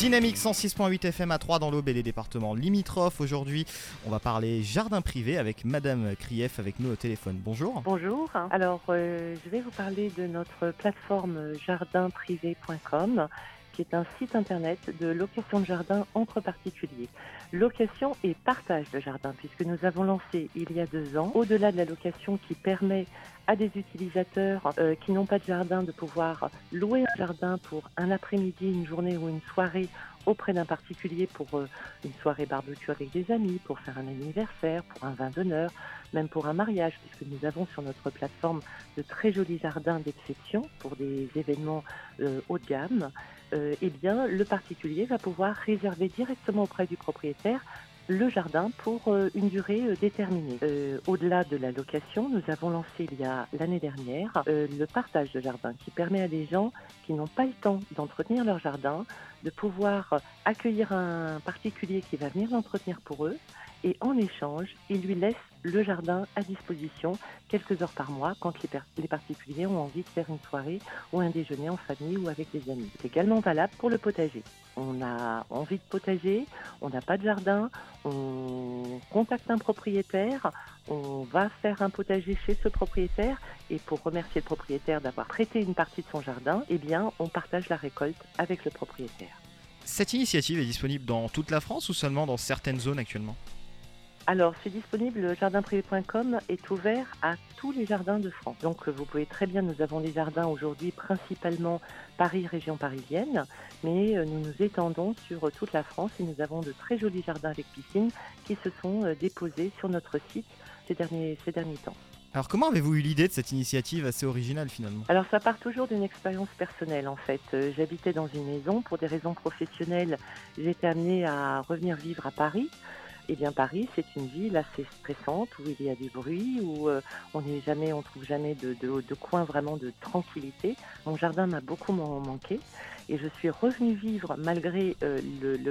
Dynamique 106.8 FM à 3 dans l'Aube et les départements limitrophes. Aujourd'hui, on va parler jardin privé avec Madame Krief avec nous au téléphone. Bonjour. Bonjour. Alors, euh, je vais vous parler de notre plateforme jardinprivé.com qui est un site internet de location de jardin entre particuliers. Location et partage de jardin, puisque nous avons lancé il y a deux ans, au-delà de la location qui permet à des utilisateurs euh, qui n'ont pas de jardin de pouvoir louer un jardin pour un après-midi, une journée ou une soirée auprès d'un particulier pour euh, une soirée barbecue avec des amis, pour faire un anniversaire, pour un vin d'honneur, même pour un mariage, puisque nous avons sur notre plateforme de très jolis jardins d'exception pour des événements euh, haut de gamme, euh, eh bien, le particulier va pouvoir réserver directement auprès du propriétaire le jardin pour euh, une durée déterminée. Au-delà de la location, nous avons lancé il y a l'année dernière le partage de jardin qui permet à des gens qui n'ont pas le temps d'entretenir leur jardin de pouvoir accueillir un particulier qui va venir l'entretenir pour eux et en échange, il lui laisse le jardin à disposition quelques heures par mois quand les, les particuliers ont envie de faire une soirée ou un déjeuner en famille ou avec des amis. C'est également valable pour le potager. On a envie de potager, on n'a pas de jardin, on contacte un propriétaire, on va faire un potager chez ce propriétaire et pour remercier le propriétaire d'avoir prêté une partie de son jardin, eh bien on partage la récolte avec le propriétaire. Cette initiative est disponible dans toute la France ou seulement dans certaines zones actuellement? Alors, c'est disponible, jardinprivé.com est ouvert à tous les jardins de France. Donc, vous pouvez très bien, nous avons des jardins aujourd'hui principalement Paris, région parisienne, mais euh, nous nous étendons sur toute la France et nous avons de très jolis jardins avec piscine qui se sont euh, déposés sur notre site ces derniers, ces derniers temps. Alors comment avez-vous eu l'idée de cette initiative assez originale finalement? Alors ça part toujours d'une expérience personnelle en fait. Euh, J'habitais dans une maison pour des raisons professionnelles. J'étais amenée à revenir vivre à Paris. Eh bien Paris, c'est une ville assez stressante où il y a du bruit, où euh, on n'est jamais, on trouve jamais de, de, coin vraiment de tranquillité. Mon jardin m'a beaucoup man- manqué et je suis revenue vivre malgré euh,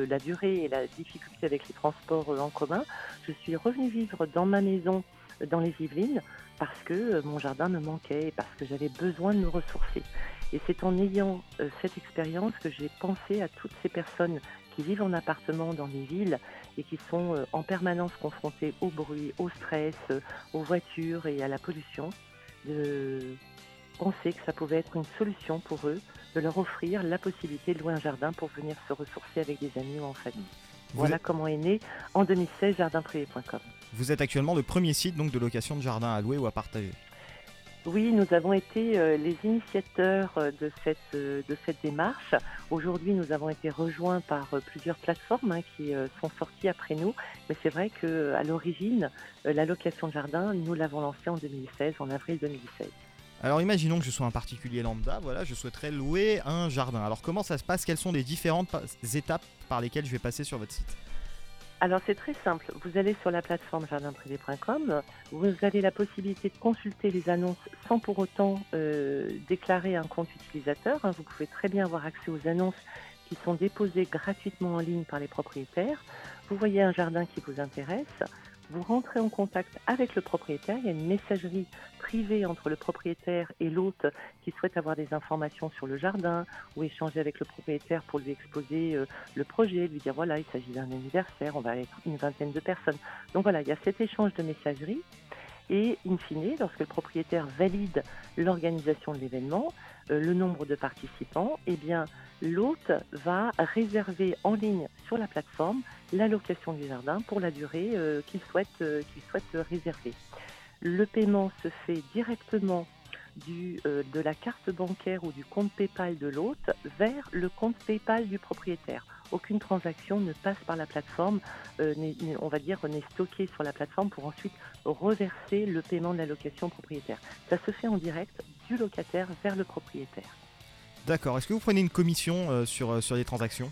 la durée et la difficulté avec les transports euh, en commun. Je suis revenue vivre dans ma maison dans les Yvelines parce que euh, mon jardin me manquait et parce que j'avais besoin de me ressourcer. Et c'est en ayant euh, cette expérience que j'ai pensé à toutes ces personnes qui vivent en appartement dans les villes et qui sont euh, en permanence confrontées au bruit, au stress, aux voitures et à la pollution, de penser que ça pouvait être une solution pour eux de leur offrir la possibilité de louer un jardin pour venir se ressourcer avec des amis ou en famille. Voilà comment est né en 2016 jardinprivé.com. Vous êtes actuellement le premier site donc de location de jardin à louer ou à partager. Oui, nous avons été euh, les initiateurs euh, de cette, euh, de cette démarche. Aujourd'hui, nous avons été rejoints par euh, plusieurs plateformes hein, qui sont sorties après nous. Mais c'est vrai qu'à l'origine, la location de jardin, nous l'avons lancée en 2016, en avril 2016. Alors imaginons que je sois un particulier lambda, voilà, je souhaiterais louer un jardin. Alors comment ça se passe? Quelles sont les différentes étapes par lesquelles je vais passer sur votre site? Alors c'est très simple. Vous allez sur la plateforme jardinprivé.com, vous avez la possibilité de consulter les annonces sans pour autant euh, déclarer un compte utilisateur. hein. Vous pouvez très bien avoir accès aux annonces qui sont déposées gratuitement en ligne par les propriétaires. Vous voyez un jardin qui vous intéresse, vous rentrez en contact avec le propriétaire. Il y a une messagerie privée entre le propriétaire et l'hôte qui souhaite avoir des informations sur le jardin ou échanger avec le propriétaire pour lui exposer euh, le projet, lui dire voilà, il s'agit d'un anniversaire, on va être une vingtaine de personnes. Donc voilà, il y a cet échange de messagerie. Et in fine, lorsque le propriétaire valide l'organisation de l'événement, euh, le nombre de participants, eh bien, l'hôte va réserver en ligne sur la plateforme la location du jardin pour la durée euh, qu'il souhaite, euh, qu'il souhaite réserver. Le paiement se fait directement euh, de la carte bancaire ou du compte PayPal de l'hôte vers le compte PayPal du propriétaire. Aucune transaction ne passe par la plateforme, on va dire, n'est stockée sur la plateforme pour ensuite reverser le paiement de la location propriétaire. Ça se fait en direct du locataire vers le propriétaire. D'accord, est-ce que vous prenez une commission euh, sur, euh, sur les transactions?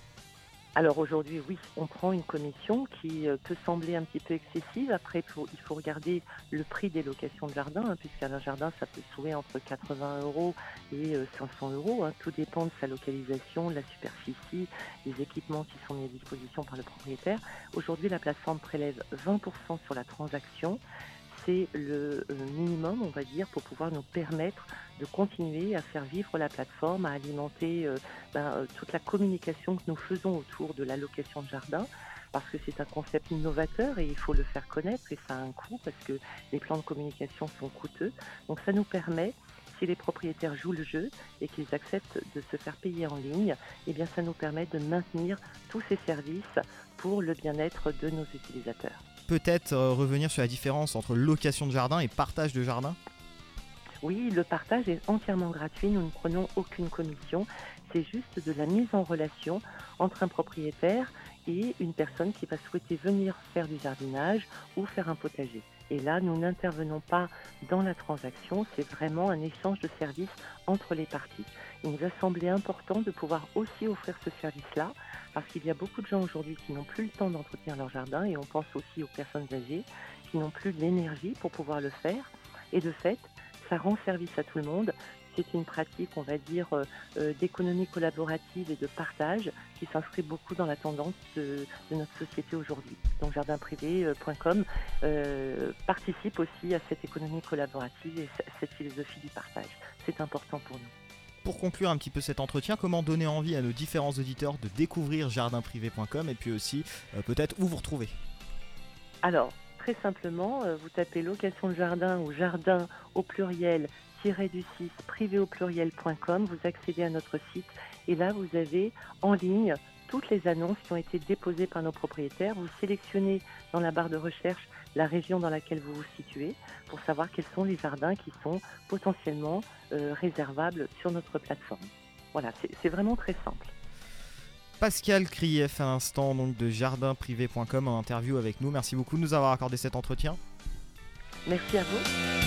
Alors aujourd'hui, oui, on prend une commission qui euh, peut sembler un petit peu excessive. Après, il faut, regarder le prix des locations de jardin, hein, puisqu'un jardin, ça peut trouver entre 80 euros et euh, 500 euros. hein. Tout dépend de sa localisation, de la superficie, des équipements qui sont mis à disposition par le propriétaire. Aujourd'hui, la plateforme prélève 20% sur la transaction. C'est le euh, minimum, on va dire, pour pouvoir nous permettre de continuer à faire vivre la plateforme, à alimenter euh, ben, euh, toute la communication que nous faisons autour de la location de jardin, parce que c'est un concept innovateur et il faut le faire connaître et ça a un coût parce que les plans de communication sont coûteux. Donc ça nous permet si les propriétaires jouent le jeu et qu'ils acceptent de se faire payer en ligne, eh bien ça nous permet de maintenir tous ces services pour le bien-être de nos utilisateurs. Peut-être euh, revenir sur la différence entre location de jardin et partage de jardin? Oui, le partage est entièrement gratuit, nous ne prenons aucune commission, c'est juste de la mise en relation entre un propriétaire et une personne qui va souhaiter venir faire du jardinage ou faire un potager. Et là, nous n'intervenons pas dans la transaction, c'est vraiment un échange de services entre les parties. Il nous a semblé important de pouvoir aussi offrir ce service-là, parce qu'il y a beaucoup de gens aujourd'hui qui n'ont plus le temps d'entretenir leur jardin, et on pense aussi aux personnes âgées qui n'ont plus l'énergie pour pouvoir le faire. Et de fait, ça rend service à tout le monde c'est une pratique, on va dire, euh, euh, d'économie collaborative et de partage qui s'inscrit beaucoup dans la tendance de, notre société aujourd'hui. Donc jardinprivé.com euh, participe aussi à cette économie collaborative et cette philosophie du partage. C'est important pour nous. Pour conclure un petit peu cet entretien, comment donner envie à nos différents auditeurs de découvrir jardinprivé.com et puis aussi peut-être où vous retrouver? Alors, très simplement, vous tapez location de jardin ou jardin au pluriel du 6 privé au pluriel.com, vous accédez à notre site et là vous avez en ligne toutes les annonces qui ont été déposées par nos propriétaires. Vous sélectionnez dans la barre de recherche la région dans laquelle vous vous situez pour savoir quels sont les jardins qui sont potentiellement euh, réservables sur notre plateforme. Voilà, c'est vraiment très simple. Pascal Krief à l'instant donc de jardinprivé.com en interview avec nous. Merci beaucoup de nous avoir accordé cet entretien. Merci à vous.